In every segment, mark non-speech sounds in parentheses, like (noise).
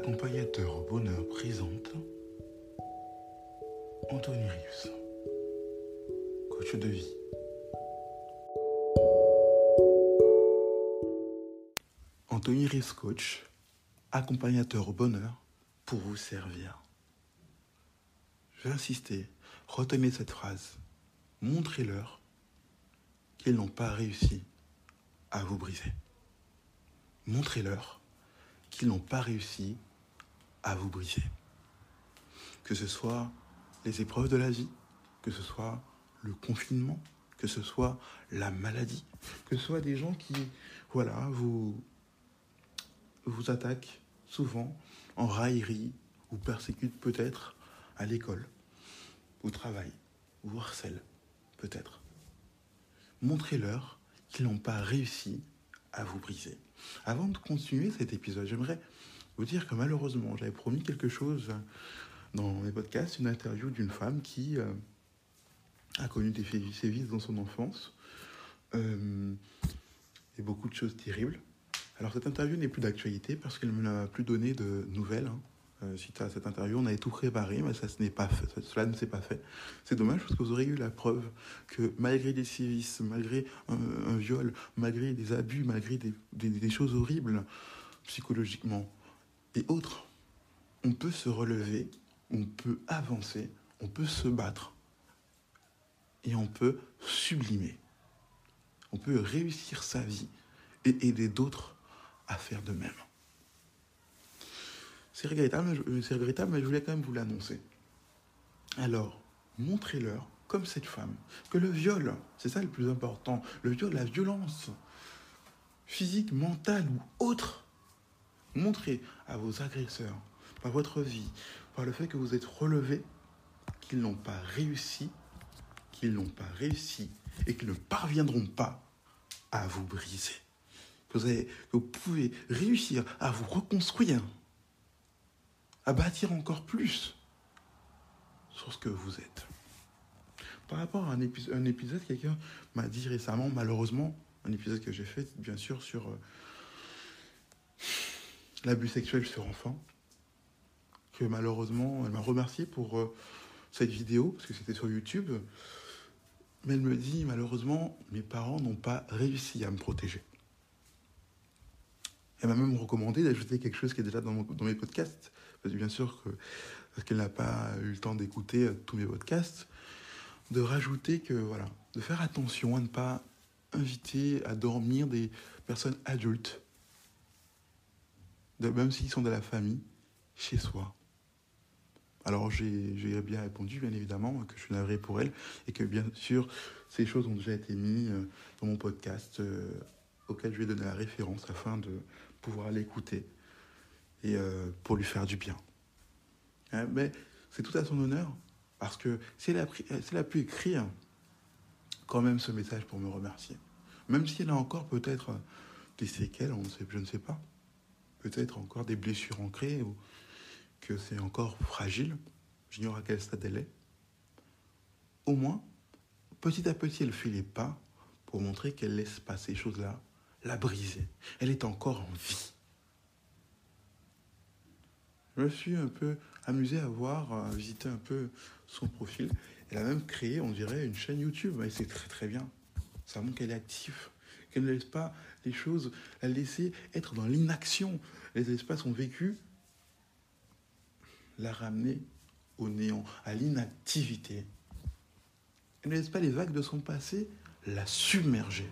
Accompagnateur Bonheur présente Anthony Rius, coach de vie. Anthony Rius Coach, accompagnateur au bonheur pour vous servir. Je vais insister, retenez cette phrase. Montrez-leur qu'ils n'ont pas réussi à vous briser. Montrez-leur qu'ils n'ont pas réussi à vous briser. Que ce soit les épreuves de la vie, que ce soit le confinement, que ce soit la maladie, que ce soit des gens qui, voilà, vous, vous attaquent souvent en raillerie ou persécutent peut-être à l'école, au travail, ou harcèlent peut-être. Montrez-leur qu'ils n'ont pas réussi à vous briser. Avant de continuer cet épisode, j'aimerais vous dire que malheureusement, j'avais promis quelque chose dans mes podcasts, une interview d'une femme qui euh, a connu des sévices dans son enfance euh, et beaucoup de choses terribles. Alors cette interview n'est plus d'actualité parce qu'elle ne m'a plus donné de nouvelles. Hein. Euh, suite cette interview, on avait tout préparé, mais ça, ce pas cela ne s'est pas fait. C'est dommage parce que vous aurez eu la preuve que malgré des sévices, malgré un, viol, malgré des abus, malgré des, des choses horribles psychologiquement et autres, on peut se relever, on peut avancer, on peut se battre et on peut sublimer. On peut réussir sa vie et aider d'autres à faire de même. C'est regrettable, regrettable, mais je voulais quand même vous l'annoncer. Alors, montrez-leur, comme cette femme, que le viol, c'est ça le plus important, le viol, la violence physique, mentale ou autre, montrez à vos agresseurs, par votre vie, par le fait que vous êtes relevé, qu'ils n'ont pas réussi, qu'ils n'ont pas réussi et qu'ils ne parviendront pas à vous briser. Que vous, pouvez réussir à vous reconstruire à bâtir encore plus sur ce que vous êtes. Par rapport à un, épisode, quelqu'un m'a dit récemment, malheureusement, un épisode que j'ai fait, bien sûr, sur euh, l'abus sexuel sur enfants, que malheureusement, elle m'a remercié pour euh, cette vidéo, parce que c'était sur YouTube, mais elle me dit, malheureusement, mes parents n'ont pas réussi à me protéger. Elle m'a même recommandé d'ajouter quelque chose qui est déjà dans, mes podcasts, parce que bien sûr qu'elle n'a pas eu le temps d'écouter euh, tous mes podcasts, de rajouter que, voilà, de faire attention à ne pas inviter à dormir des personnes adultes, même s'ils sont de la famille, chez soi. Alors j'ai bien répondu, bien évidemment, que je suis navré pour elle, et que bien sûr, ces choses ont déjà été mises euh, dans mon podcast, euh, auquel je vais donner la référence afin de pouvoir l'écouter et euh, pour lui faire du bien. Hein, mais c'est tout à son honneur, parce que si elle, a pu écrire quand même ce message pour me remercier, même si elle a encore peut-être des séquelles, je ne sais pas, peut-être encore des blessures ancrées, ou que c'est encore fragile, j'ignore à quel stade elle est, au moins, petit à petit, elle fait les pas pour montrer qu'elle laisse pas ces choses-là la briser. Elle est encore en vie je me suis un peu amusé à voir, à visiter un peu son profil. Elle a même créé, on dirait, une chaîne YouTube. Et c'est très très bien. Ça montre qu'elle est active, qu'elle ne laisse pas les choses la laisser être dans l'inaction. Les espaces ont vécu, la ramener au néant, à l'inactivité. Elle ne laisse pas les vagues de son passé la submerger.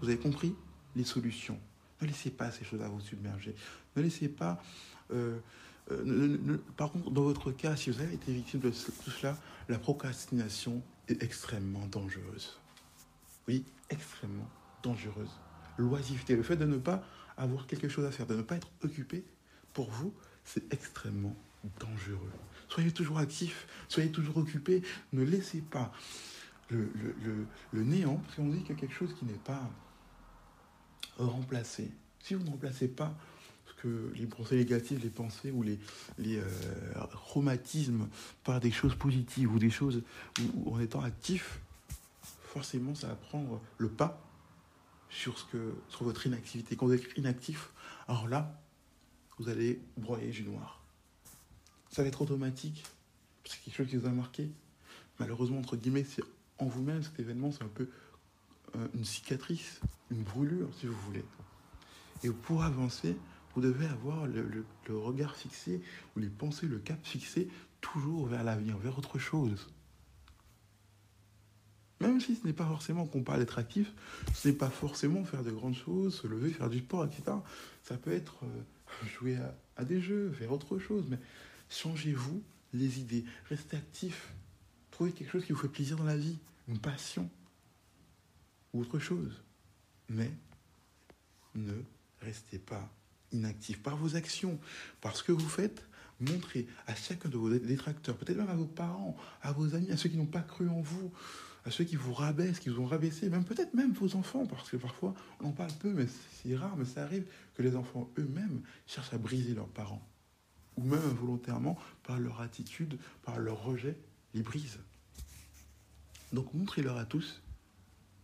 Vous avez compris les solutions. Ne laissez pas ces choses-là vous submerger. Ne laissez pas... Euh, euh, par contre, dans votre cas, si vous avez été victime de tout cela, la procrastination est extrêmement dangereuse. Oui, extrêmement dangereuse. L'oisiveté, le fait de ne pas avoir quelque chose à faire, de ne pas être occupé, pour vous, c'est extrêmement dangereux. Soyez toujours actif, soyez toujours occupé, ne laissez pas le, le néant, parce qu'on dit qu'il y a quelque chose qui n'est pas remplacé. Si vous ne remplacez pas que les pensées négatives, les pensées ou les, les euh, traumatismes par des choses positives ou des choses en étant actif, forcément ça va prendre le pas sur, ce que, sur votre inactivité. Quand vous êtes inactif, alors là, vous allez broyer du noir. Ça va être automatique. C'est quelque chose qui vous a marqué. Malheureusement, entre guillemets, c'est en vous-même, cet événement, c'est un peu euh, une cicatrice, une brûlure, si vous voulez. Et pour avancer, vous devez avoir le, regard fixé, ou les pensées, le cap fixé, toujours vers l'avenir, vers autre chose. Même si ce n'est pas forcément qu'on parle d'être actif, ce n'est pas forcément faire de grandes choses, se lever, faire du sport, etc. Ça peut être euh, (laughs) jouer à, des jeux, faire autre chose, mais changez-vous les idées, restez actif, trouvez quelque chose qui vous fait plaisir dans la vie, une passion, ou autre chose. Mais ne restez pas inactif par vos actions, par ce que vous faites. Montrez à chacun de vos détracteurs, peut-être même à vos parents, à vos amis, à ceux qui n'ont pas cru en vous, à ceux qui vous rabaissent, qui vous ont rabaissé, même peut-être même vos enfants, parce que parfois on en parle peu, mais c'est rare, mais ça arrive que les enfants eux-mêmes cherchent à briser leurs parents, ou même involontairement, par leur attitude, par leur rejet, les brisent. Donc montrez-leur à tous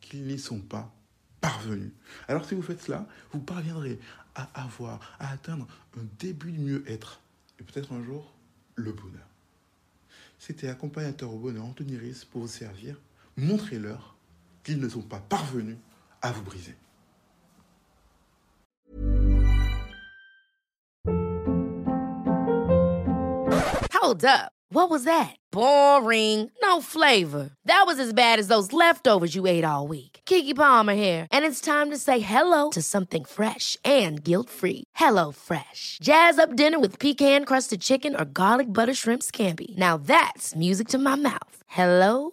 qu'ils n'y sont pas parvenus. Alors si vous faites cela, vous parviendrez à avoir, à atteindre un début de mieux-être et peut-être un jour le bonheur. C'était accompagnateur au bonheur Anthony Riss pour vous servir. Montrez-leur qu'ils ne sont pas parvenus à vous briser. Hold up. What was that? Boring. No flavor. That was as bad as those leftovers you ate all week. Kiki Palmer here, and it's time to say hello to something fresh and guilt-free. Hello Fresh. Jazz up dinner with pecan-crusted chicken or garlic butter shrimp scampi. Now that's music to my mouth. Hello